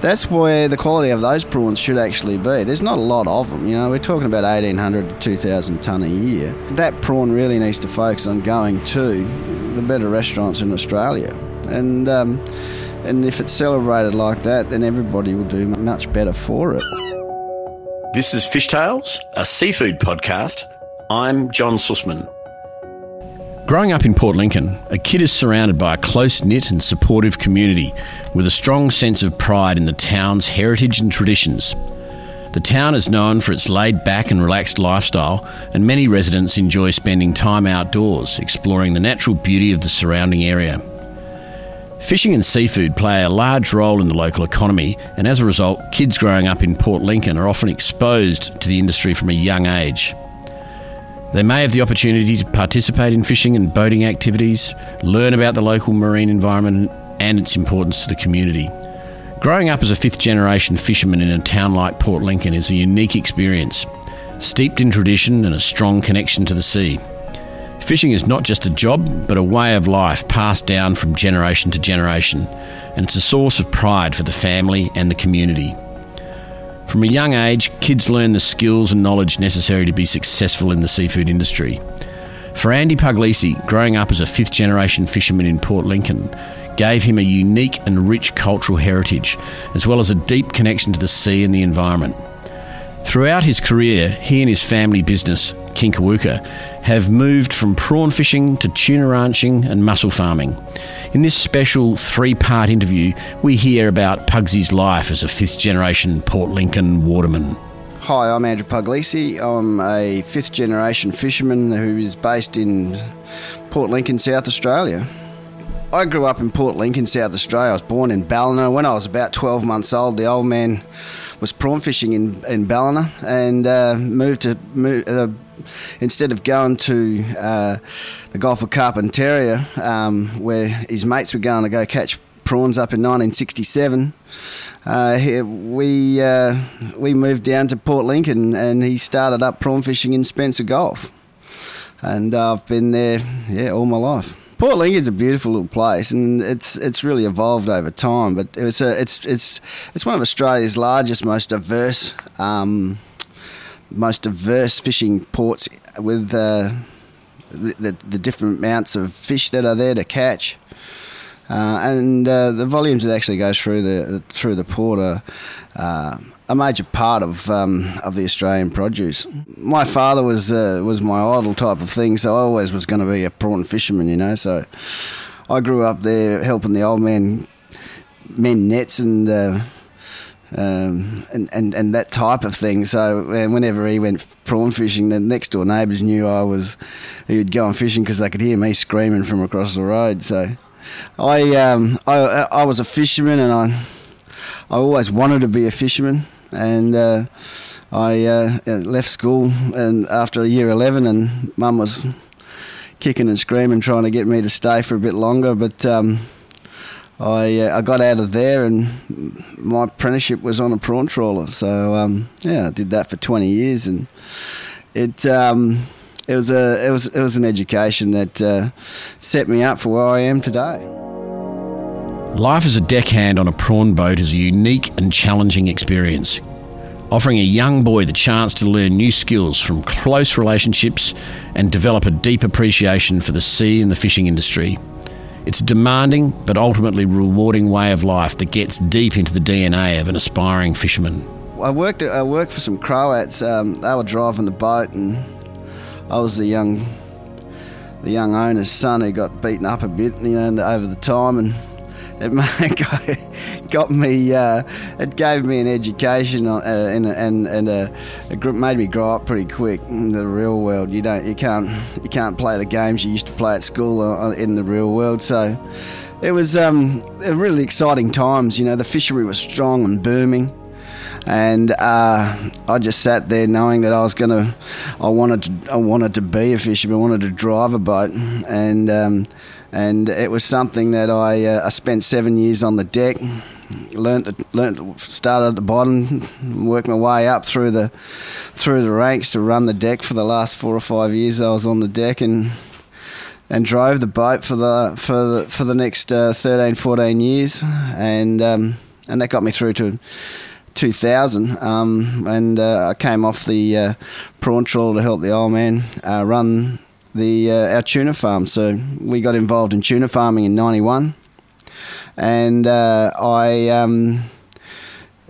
that's where the quality of those prawns should actually be. There's not a lot of them, you know. We're talking about 1,800 to 2,000 tonne a year. That prawn really needs to focus on going to the better restaurants in Australia, and um, and if it's celebrated like that, then everybody will do much better for it. This is Fish Tales, a seafood podcast. I'm John Sussman. Growing up in Port Lincoln, a kid is surrounded by a close knit and supportive community with a strong sense of pride in the town's heritage and traditions. The town is known for its laid back and relaxed lifestyle, and many residents enjoy spending time outdoors, exploring the natural beauty of the surrounding area. Fishing and seafood play a large role in the local economy, and as a result, kids growing up in Port Lincoln are often exposed to the industry from a young age. They may have the opportunity to participate in fishing and boating activities, learn about the local marine environment and its importance to the community. Growing up as a fifth generation fisherman in a town like Port Lincoln is a unique experience, steeped in tradition and a strong connection to the sea. Fishing is not just a job, but a way of life passed down from generation to generation, and it's a source of pride for the family and the community. From a young age, kids learn the skills and knowledge necessary to be successful in the seafood industry. For Andy Puglisi, growing up as a fifth generation fisherman in Port Lincoln gave him a unique and rich cultural heritage, as well as a deep connection to the sea and the environment. Throughout his career, he and his family business, Kinkawooka, have moved from prawn fishing to tuna ranching and mussel farming. In this special three part interview, we hear about Pugsy's life as a fifth generation Port Lincoln waterman. Hi, I'm Andrew Puglisi. I'm a fifth generation fisherman who is based in Port Lincoln, South Australia. I grew up in Port Lincoln, South Australia. I was born in Ballina. When I was about 12 months old, the old man was prawn fishing in, in Ballina and uh, moved to. Move, uh, instead of going to uh, the Gulf of Carpentaria, um, where his mates were going to go catch prawns up in 1967, uh, we uh, we moved down to Port Lincoln, and he started up prawn fishing in Spencer Gulf, and I've been there yeah all my life. Port Lincoln's a beautiful little place, and it's it's really evolved over time. But it's a it's it's it's one of Australia's largest, most diverse. Um, most diverse fishing ports with uh, the, the different amounts of fish that are there to catch. Uh, and uh, the volumes that actually go through the through the port are uh, a major part of um, of the Australian produce. My father was uh, was my idol type of thing, so I always was going to be a prawn fisherman, you know. So I grew up there helping the old man mend nets and uh, um, and, and, and that type of thing. So whenever he went prawn fishing, the next door neighbours knew I was. He would go on fishing because they could hear me screaming from across the road. So I um, I, I was a fisherman, and I I always wanted to be a fisherman, and. Uh, I uh, left school and after year 11 and mum was kicking and screaming trying to get me to stay for a bit longer but um, I uh, I got out of there and my apprenticeship was on a prawn trawler. So um, yeah, I did that for 20 years and it. Um, it was a it was it was an education that uh, set me up for where I am today. Life as a deckhand on a prawn boat is a unique and challenging experience, offering a young boy the chance to learn new skills from close relationships and develop a deep appreciation for the sea and the fishing industry. It's a demanding but ultimately rewarding way of life that gets deep into the DNA of an aspiring fisherman. I worked. I worked for some Croats. Um, they were driving the boat, and I was the young, the young owner's son who got beaten up a bit, you know, over the time, and it got me. Uh, it gave me an education uh, and and uh, it made me grow up pretty quick in the real world. You don't, you can't, you can't play the games you used to play at school uh, in the real world. So it was um, really exciting times. You know, the fishery was strong and booming and uh, I just sat there knowing that I was gonna, I wanted to, I wanted to be a fisherman, I wanted to drive a boat, and um, and it was something that I, uh, I spent seven years on the deck. Learned, learned, started at the bottom, worked my way up through the through the ranks to run the deck for the last four or five years. I was on the deck and and drove the boat for the for the, for the next uh, 13, 14 years, and um, and that got me through to 2000. Um, and uh, I came off the uh, prawn trawl to help the old man uh, run the uh, our tuna farm. So we got involved in tuna farming in '91, and uh, I. Um,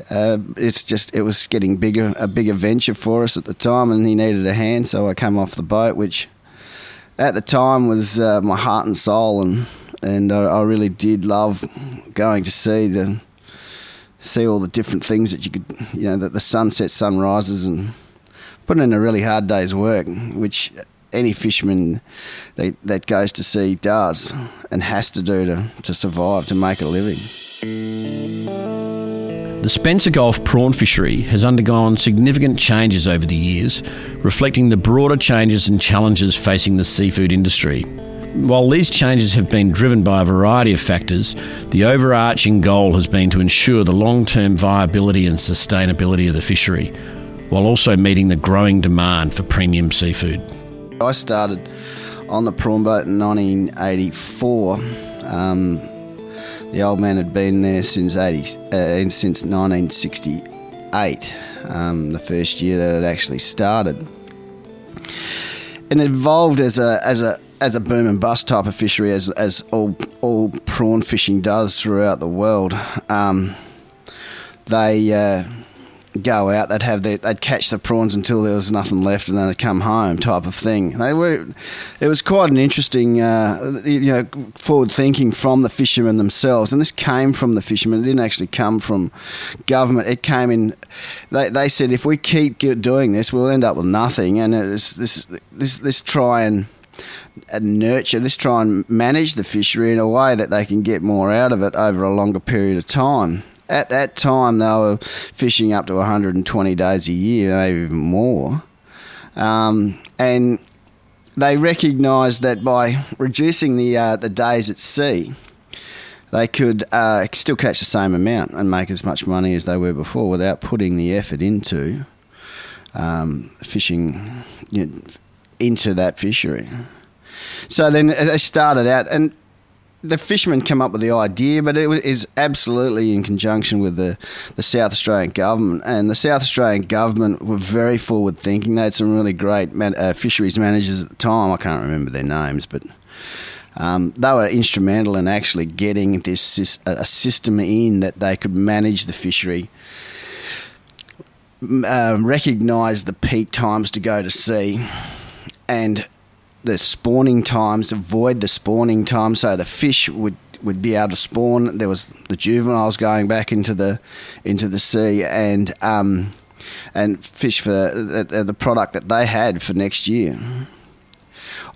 uh, it's just it was getting bigger a bigger venture for us at the time, and he needed a hand, so I came off the boat, which at the time was uh, my heart and soul, and and I, I, really did love going to see the see all the different things that you could you know that the sunset sunrises and putting in a really hard day's work, which any fisherman that, that goes to sea does and has to do to, to survive to make a living. The Spencer Gulf prawn fishery has undergone significant changes over the years, reflecting the broader changes and challenges facing the seafood industry. While these changes have been driven by a variety of factors, the overarching goal has been to ensure the long term viability and sustainability of the fishery, while also meeting the growing demand for premium seafood. I started on the prawn boat in 1984. Um, the old man had been there since 80, uh, since 1968, um, the first year that it actually started. And it evolved as a as a as a boom and bust type of fishery, as as all all prawn fishing does throughout the world. Um, they uh, go out, they'd have their, they'd catch the prawns until there was nothing left, and then they'd come home, type of thing. They were, it was quite an interesting, uh, you know, forward thinking from the fishermen themselves, and this came from the fishermen. It didn't actually come from government. It came in. They, they said if we keep doing this, we'll end up with nothing, and it's this this this try and and nurture this, try and manage the fishery in a way that they can get more out of it over a longer period of time at that time they were fishing up to 120 days a year, maybe even more. Um, and they recognised that by reducing the uh, the days at sea, they could uh, still catch the same amount and make as much money as they were before without putting the effort into um, fishing you know, into that fishery. So then they started out, and the fishermen come up with the idea, but it is absolutely in conjunction with the, the South Australian government. And the South Australian government were very forward thinking. They had some really great man, uh, fisheries managers at the time. I can't remember their names, but um, they were instrumental in actually getting this a system in that they could manage the fishery. Uh, recognise the peak times to go to sea and the spawning times, avoid the spawning time, so the fish would would be able to spawn. There was the juveniles going back into the into the sea and um, and fish for the, the product that they had for next year.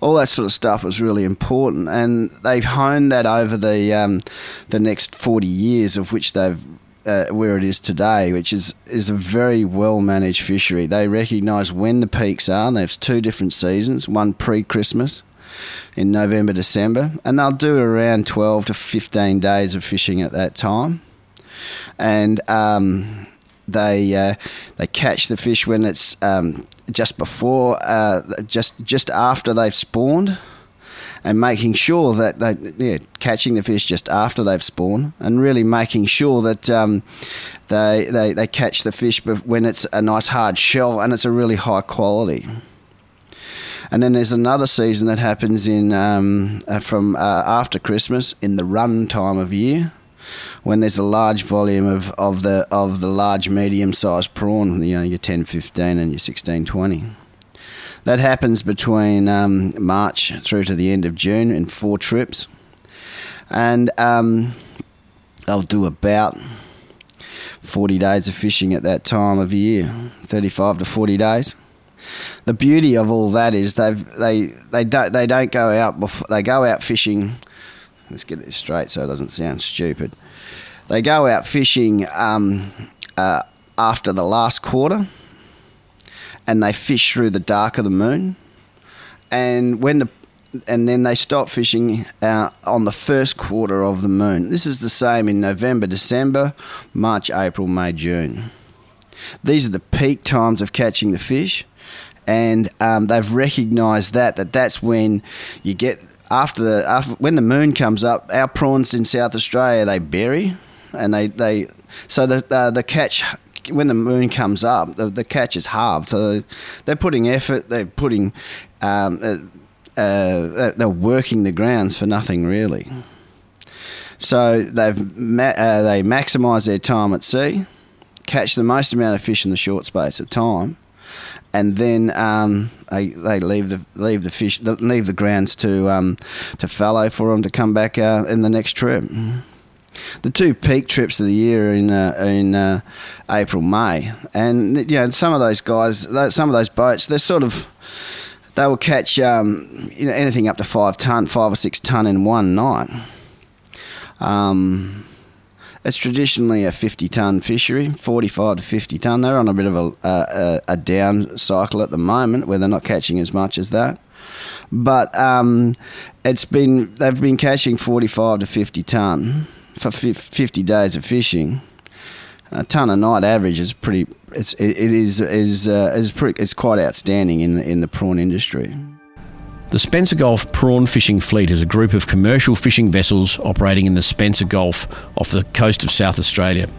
All that sort of stuff was really important, and they've honed that over the um, the next forty years, of which they've uh, where it is today, which is, is a very well managed fishery. They recognise when the peaks are, and there's two different seasons one pre Christmas in November, December, and they'll do around 12 to 15 days of fishing at that time. And um, they uh, they catch the fish when it's um, just before, uh, just just after they've spawned and making sure that they, yeah, catching the fish just after they've spawned, and really making sure that um, they, they they catch the fish when it's a nice hard shell and it's a really high quality. And then there's another season that happens in um, uh, from uh, after Christmas in the run time of year, when there's a large volume of, of the of the large medium sized prawn, you know, your 10, 15 and your 16, 20. That happens between um, March through to the end of June in four trips. And um, they'll do about 40 days of fishing at that time of year, 35 to 40 days. The beauty of all that is they've, they they don't they don't go out before they go out fishing. Let's get this straight so it doesn't sound stupid. They go out fishing um, uh, after the last quarter and they fish through the dark of the moon. And when the and then they stop fishing uh, on the first quarter of the moon. This is the same in November, December, March, April, May, June. These are the peak times of catching the fish, and um, they've recognised that that that's when you get after the after, when the moon comes up. Our prawns in South Australia they bury, and they they So the uh, the catch when the moon comes up, the, the catch is halved. So they're putting effort. They're putting um, uh, uh, they're working the grounds for nothing really. So they've ma- uh, they maximise their time at sea, catch the most amount of fish in the short space of time, and then um, they, they leave the leave the fish leave the grounds to um, to fallow for them to come back uh, in the next trip. The two peak trips of the year in uh, in uh, April May, and you know some of those guys, some of those boats, they're sort of they will catch um, you know anything up to five ton, five or six ton in one night. Um, it's traditionally a 50 ton fishery, 45 to 50 ton. They're on a bit of a, a, a down cycle at the moment where they're not catching as much as that. But um, it's been they've been catching 45 to 50 ton for 50 days of fishing. A ton a night average is pretty. It's it, is is uh, is pretty. It's quite outstanding in in the prawn industry. The Spencer Gulf Prawn Fishing Fleet is a group of commercial fishing vessels operating in the Spencer Gulf off the coast of South Australia.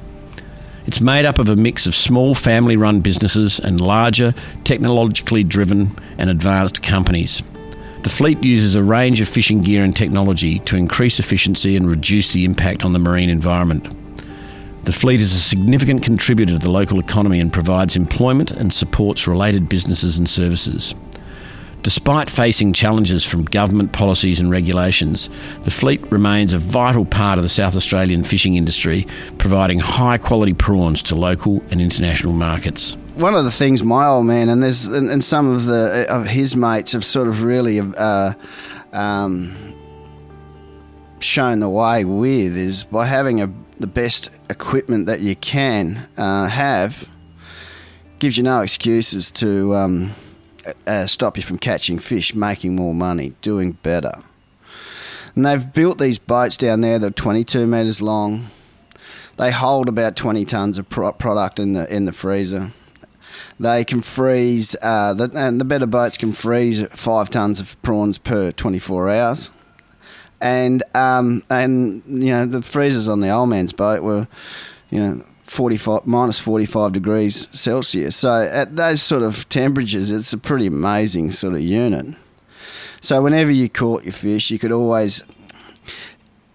It's made up of a mix of small family run businesses and larger, technologically driven and advanced companies. The fleet uses a range of fishing gear and technology to increase efficiency and reduce the impact on the marine environment. The fleet is a significant contributor to the local economy and provides employment and supports related businesses and services. Despite facing challenges from government policies and regulations, the fleet remains a vital part of the South Australian fishing industry, providing high quality prawns to local and international markets. One of the things my old man and there's and, and some of the of his mates have sort of really uh, um, shown the way with is by having a, the best equipment that you can uh, have gives you no excuses to. Um, uh, stop you from catching fish, making more money, doing better. And they've built these boats down there that are 22 metres long. They hold about 20 tonnes of pro- product in the in the freezer. They can freeze, uh, the, and the better boats can freeze five tonnes of prawns per 24 hours. And um, and you know the freezers on the old man's boat were, you know, 45 minus 45 degrees Celsius. So at those sort of temperatures, it's a pretty amazing sort of unit. So whenever you caught your fish, you could always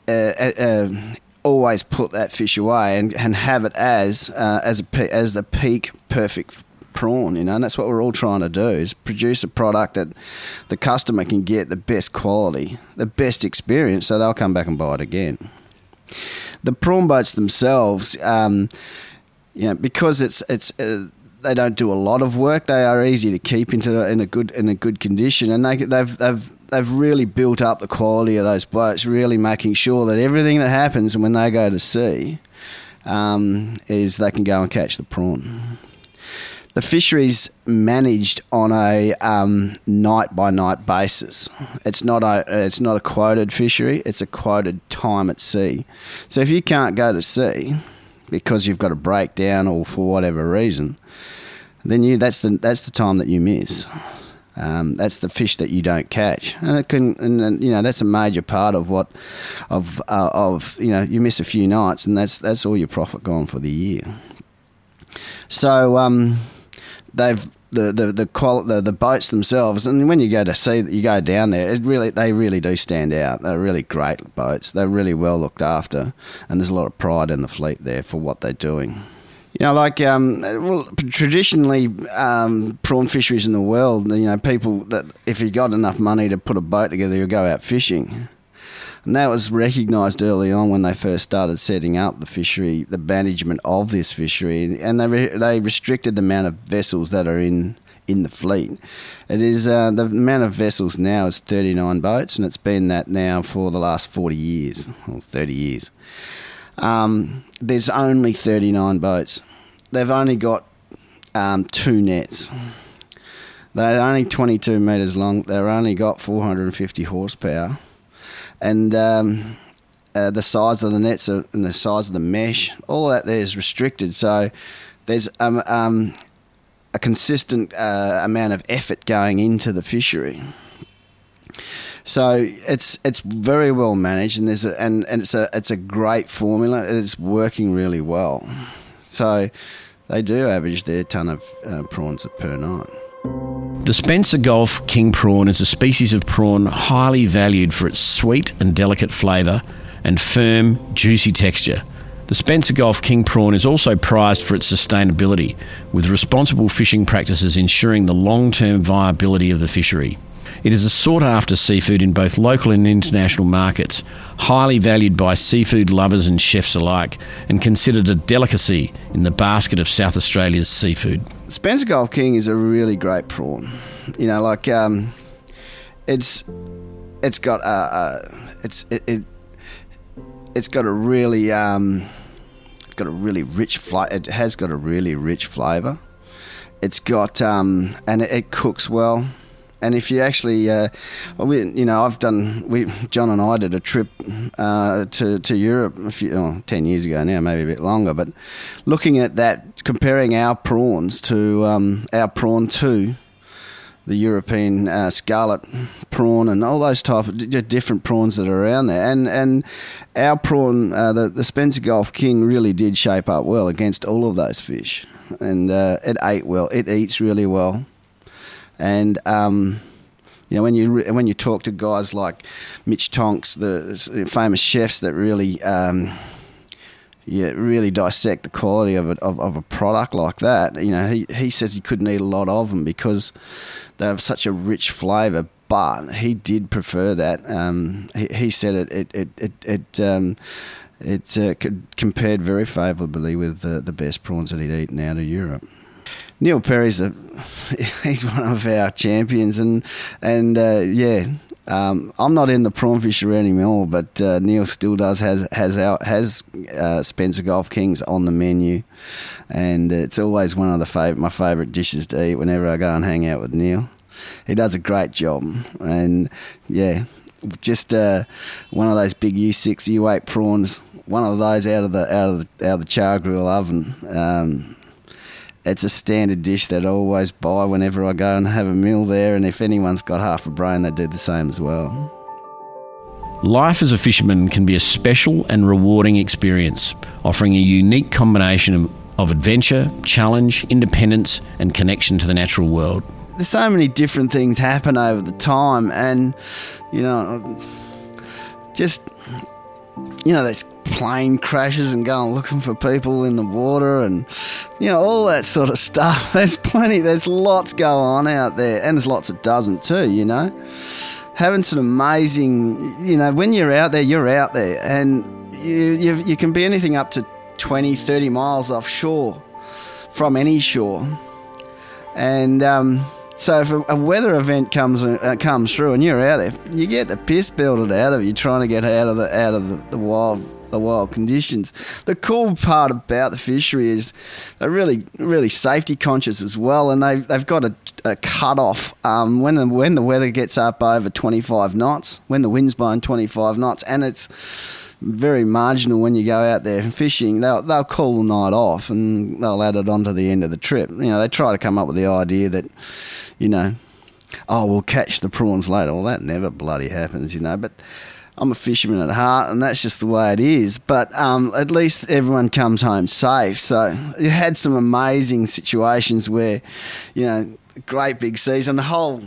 uh, uh, uh always put that fish away and, and have it as uh, as a as the peak perfect prawn. You know, and that's what we're all trying to do is produce a product that the customer can get the best quality, the best experience, so they'll come back and buy it again the prawn boats themselves, um, you know, because it's it's. Uh, they don't do a lot of work. They are easy to keep into in a good in a good condition, and they they've they've they've really built up the quality of those boats, really making sure that everything that happens when they go to sea um, is they can go and catch the prawn the fisheries managed on a night by night basis. It's not a it's not a quoted fishery. It's a quoted time at sea. So if you can't go to sea because you've got a breakdown or for whatever reason, then you that's the that's the time that you miss. Um, that's the fish that you don't catch, and it can, and you know that's a major part of what, of uh, of you know you miss a few nights, and that's that's all your profit gone for the year. So um, they've the the the, quali- the the boats themselves, and when you go to see you go down there, it really they really do stand out. They're really great boats. They're really well looked after, and there's a lot of pride in the fleet there for what they're doing. You know, like um, well, traditionally, um, prawn fisheries in the world, you know, people that if you got enough money to put a boat together, you'll go out fishing. And that was recognised early on when they first started setting up the fishery, the management of this fishery, and they re- they restricted the amount of vessels that are in in the fleet. It is uh, the amount of vessels now is 39 boats, and it's been that now for the last 40 years or 30 years. Um, there's only 39 boats. They've only got um, two nets. They're only 22 metres long. They've only got 450 horsepower and um, uh, the size of the nets are, and the size of the mesh, all that there is restricted. So there's um, um, a consistent uh, amount of effort going into the fishery. So it's it's very well managed, and there's a, and, and it's a it's a great formula. It's working really well. So they do average their ton of uh, prawns per night. The Spencer Gulf king prawn is a species of prawn highly valued for its sweet and delicate flavour and firm, juicy texture. The Spencer Gulf king prawn is also prized for its sustainability, with responsible fishing practices ensuring the long term viability of the fishery. It is a sought after seafood in both local and international markets, highly valued by seafood lovers and chefs alike, and considered a delicacy in the basket of South Australia's seafood. Spencer Gulf King is a really great prawn. You know, like um, it's it's got a, a it's it, it has got a really um, it's got a really rich flavor. It has got a really rich flavour. It's got um, and it, it cooks well. And if you actually, uh, we, you know, I've done. We John and I did a trip uh, to to Europe a few oh, years ago now, maybe a bit longer. But looking at that, comparing our prawns to um, our prawn two, the European uh, scarlet prawn and all those type of different prawns that are around there. And and our prawn, uh, the the Spencer Gulf King, really did shape up well against all of those fish, and uh, it ate well. It eats really well. And um, you know when you when you talk to guys like Mitch Tonks, the famous chefs that really um, yeah really dissect the quality of, of of a product like that. You know he he says he couldn't eat a lot of them because they have such a rich flavour. But he did prefer that. Um, he, he, said it it it it. it um, it uh, compared very favourably with uh, the best prawns that he'd eaten out of Europe. Neil Perry's a he's one of our champions, and and uh, yeah, um, I'm not in the prawn fishery anymore, but uh, Neil still does has has has uh, Spencer Gulf Kings on the menu, and it's always one of the favorite my favourite dishes to eat whenever I go and hang out with Neil. He does a great job, and yeah, just uh, one of those big U6 U8 prawns, one of those out of the out of the, out of the char grill oven. Um, it's a standard dish that I always buy whenever I go and have a meal there. And if anyone's got half a brain, they do the same as well. Life as a fisherman can be a special and rewarding experience, offering a unique combination of, of adventure, challenge, independence, and connection to the natural world. There's so many different things happen over the time, and you know, just you know, there's plane crashes and going looking for people in the water and, you know, all that sort of stuff. There's plenty, there's lots going on out there, and there's lots that doesn't too, you know. Having some amazing, you know, when you're out there, you're out there, and you, you can be anything up to 20, 30 miles offshore from any shore. And, um, so if a, a, weather event comes uh, comes through and you're out there, you get the piss belted out of you trying to get out of the out of the, the wild the wild conditions. The cool part about the fishery is they're really really safety conscious as well, and they've they've got a, a cut off um, when the, when the weather gets up over 25 knots, when the wind's blowing 25 knots, and it's very marginal when you go out there fishing. They'll they'll call the night off and they'll add it on to the end of the trip. You know, they try to come up with the idea that you know, oh, we'll catch the prawns later. Well, that never bloody happens, you know. But I'm a fisherman at heart, and that's just the way it is. But um, at least everyone comes home safe. So you had some amazing situations where, you know, great big season. The whole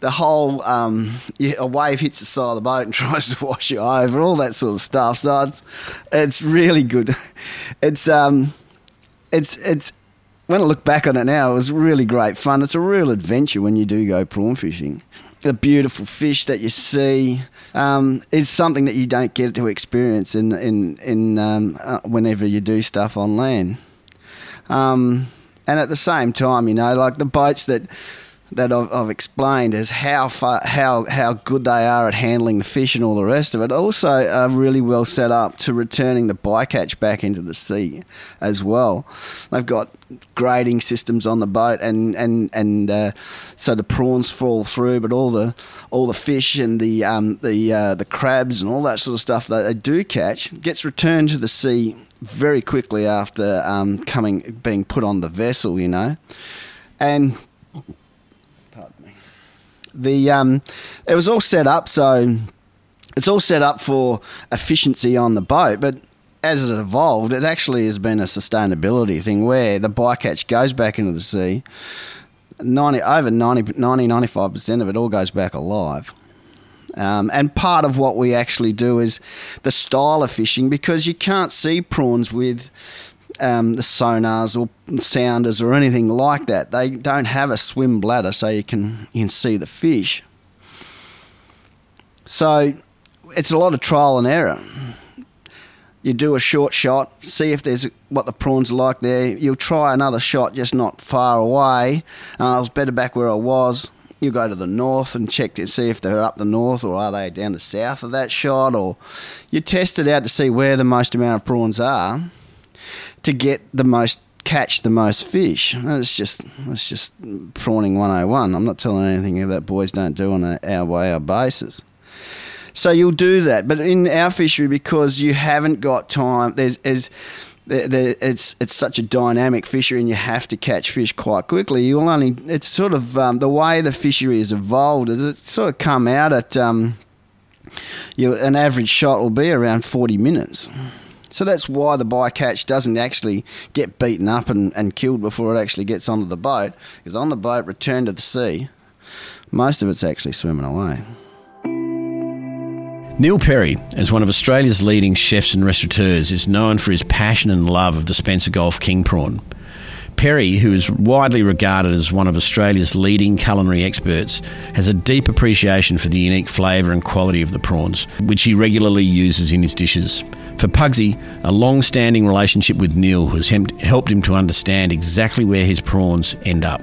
the whole um, yeah, a wave hits the side of the boat and tries to wash you over, all that sort of stuff. So it's, it's really good. It's um, it's it's when I look back on it now, it was really great fun. It's a real adventure when you do go prawn fishing. The beautiful fish that you see um, is something that you don't get to experience in in in um, uh, whenever you do stuff on land. Um, and at the same time, you know, like the boats that that I've, I've, explained is how far, how how good they are at handling the fish and all the rest of it. Also, are really well set up to returning the bycatch back into the sea as well. They've got grading systems on the boat, and and and uh, so the prawns fall through, but all the all the fish and the um, the uh, the crabs and all that sort of stuff that they do catch gets returned to the sea very quickly after um, coming being put on the vessel. You know, and The um, it was all set up so it's all set up for efficiency on the boat, but as it evolved, it actually has been a sustainability thing where the bycatch goes back into the sea. 90, over 90, 90 95% of it all goes back alive. Um, and part of what we actually do is the style of fishing because you can't see prawns with um, the sonars or sounders or anything like that. They don't have a swim bladder so you can, you can see the fish. So it's a lot of trial and error. You do a short shot, see if there's what the prawns are like there. You'll try another shot, just not far away. Uh, I was better back where I was. You go to the north and check to see if they're up the north or are they down the south of that shot, or you test it out to see where the most amount of prawns are to get the most catch the most fish. It's just it's just prawning 101. I'm not telling anything that boys don't do on an hour by hour basis. So you'll do that, but in our fishery, because you haven't got time, there's, there's it's it's such a dynamic fishery, and you have to catch fish quite quickly. You'll only it's sort of um, the way the fishery has evolved. is It's sort of come out at um, you an average shot will be around forty minutes. So that's why the bycatch doesn't actually get beaten up and, and killed before it actually gets onto the boat. Because on the boat, return to the sea, most of it's actually swimming away. Neil Perry, as one of Australia's leading chefs and restaurateurs, is known for his passion and love of the Spencer Gulf king prawn. Perry, who is widely regarded as one of Australia's leading culinary experts, has a deep appreciation for the unique flavour and quality of the prawns, which he regularly uses in his dishes. For Pugsy, a long standing relationship with Neil has helped him to understand exactly where his prawns end up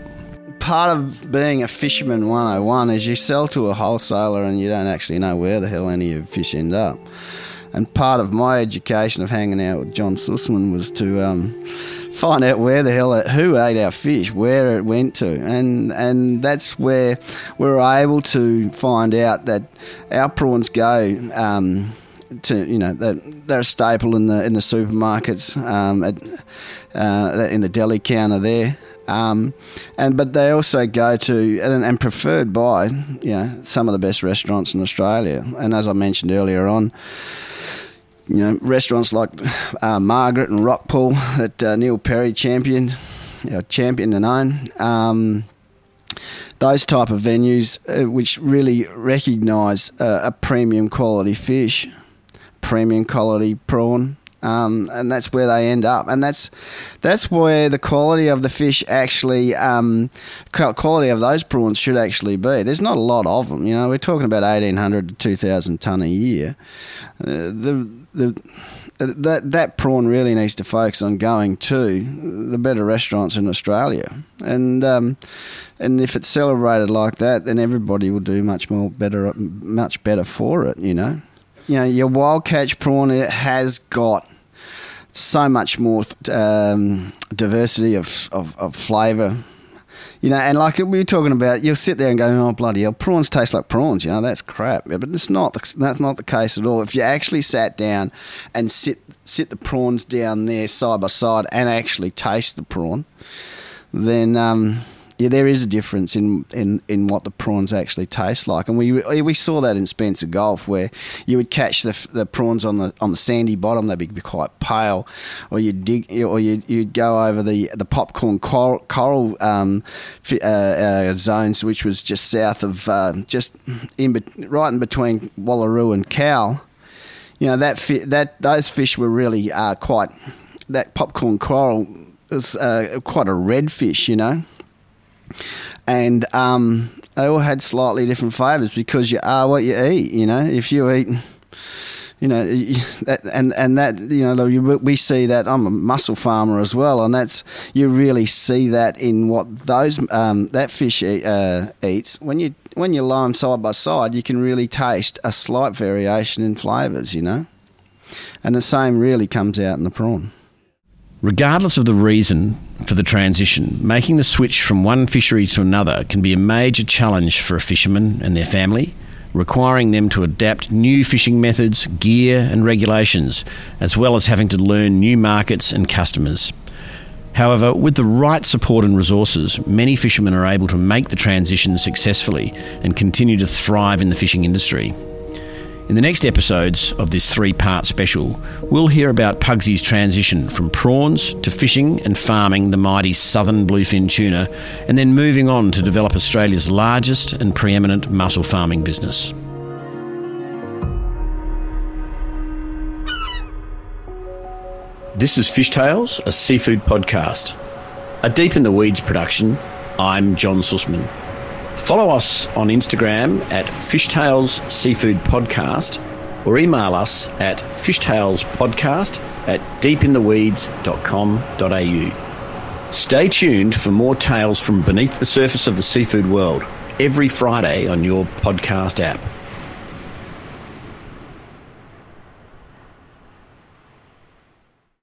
part of being a fisherman 101 is you sell to a wholesaler and you don't actually know where the hell any of your fish end up. And part of my education of hanging out with John Sussman was to um, find out where the hell, it, who ate our fish, where it went to, and and that's where we're able to find out that our prawns go. Um, to you know that they're a staple in the in the supermarkets um, at, uh, in the deli counter there um, and but they also go to and, and, preferred by you know some of the best restaurants in Australia. And as I mentioned earlier on, you know restaurants like uh, Margaret and Rockpool that uh, Neil Perry championed, you know, championed and own. Um, those type of venues uh, which really recognise a premium quality fish, premium quality prawn, um, and that's where they end up. And that's that's where the quality of the fish actually, um, quality of those prawns should actually be. There's not a lot of them. You know, we're talking about eighteen hundred to two thousand ton a year. Uh, the the that that prawn really needs to focus on going to the better restaurants in Australia, and um, and if it's celebrated like that, then everybody will do much more better, much better for it. You know you know, your wild catch prawn it has got so much more um, diversity of, of, of flavour. You know, and like we were talking about, you'll sit there and go, "Oh bloody hell, prawns taste like prawns." You know, that's crap. Yeah, but it's not. That's not the case at all. If you actually sat down and sit sit the prawns down there side by side and actually taste the prawn, then um, yeah, there is a difference in, in, in what the prawns actually taste like, and we we saw that in Spencer Gulf, where you would catch the, the prawns on the on the sandy bottom; they'd be quite pale, or you dig, or you you'd go over the the popcorn coral, coral um, uh, uh, zones, which was just south of uh, just in right in between Wallaroo and Cowell. You know that fi- that those fish were really uh, quite that popcorn coral was uh, quite a red fish, you know and um, they all had slightly different flavors because you are what you eat. You know, if you eat you know, and and that you know we see that I'm a mussel farmer as well, and that's you really see that in what those um, that fish uh, eats when you when you line side by side, you can really taste a slight variation in flavors, you know, and the same really comes out in the prawn. Regardless of the reason for the transition, making the switch from one fishery to another can be a major challenge for a fisherman and their family, requiring them to adapt new fishing methods, gear, and regulations, as well as having to learn new markets and customers. However, with the right support and resources, many fishermen are able to make the transition successfully and continue to thrive in the fishing industry. In the next episodes of this three part special, we'll hear about Pugsy's transition from prawns to fishing and farming the mighty southern bluefin tuna, and then moving on to develop Australia's largest and preeminent mussel farming business. This is Fish Tales, a seafood podcast. A Deep in the Weeds production. I'm John Sussman. Follow us on Instagram at Fishtails Seafood Podcast or email us at fishtalespodcast at deepintheweeds.com.au. Stay tuned for more tales from beneath the surface of the seafood world every Friday on your podcast app.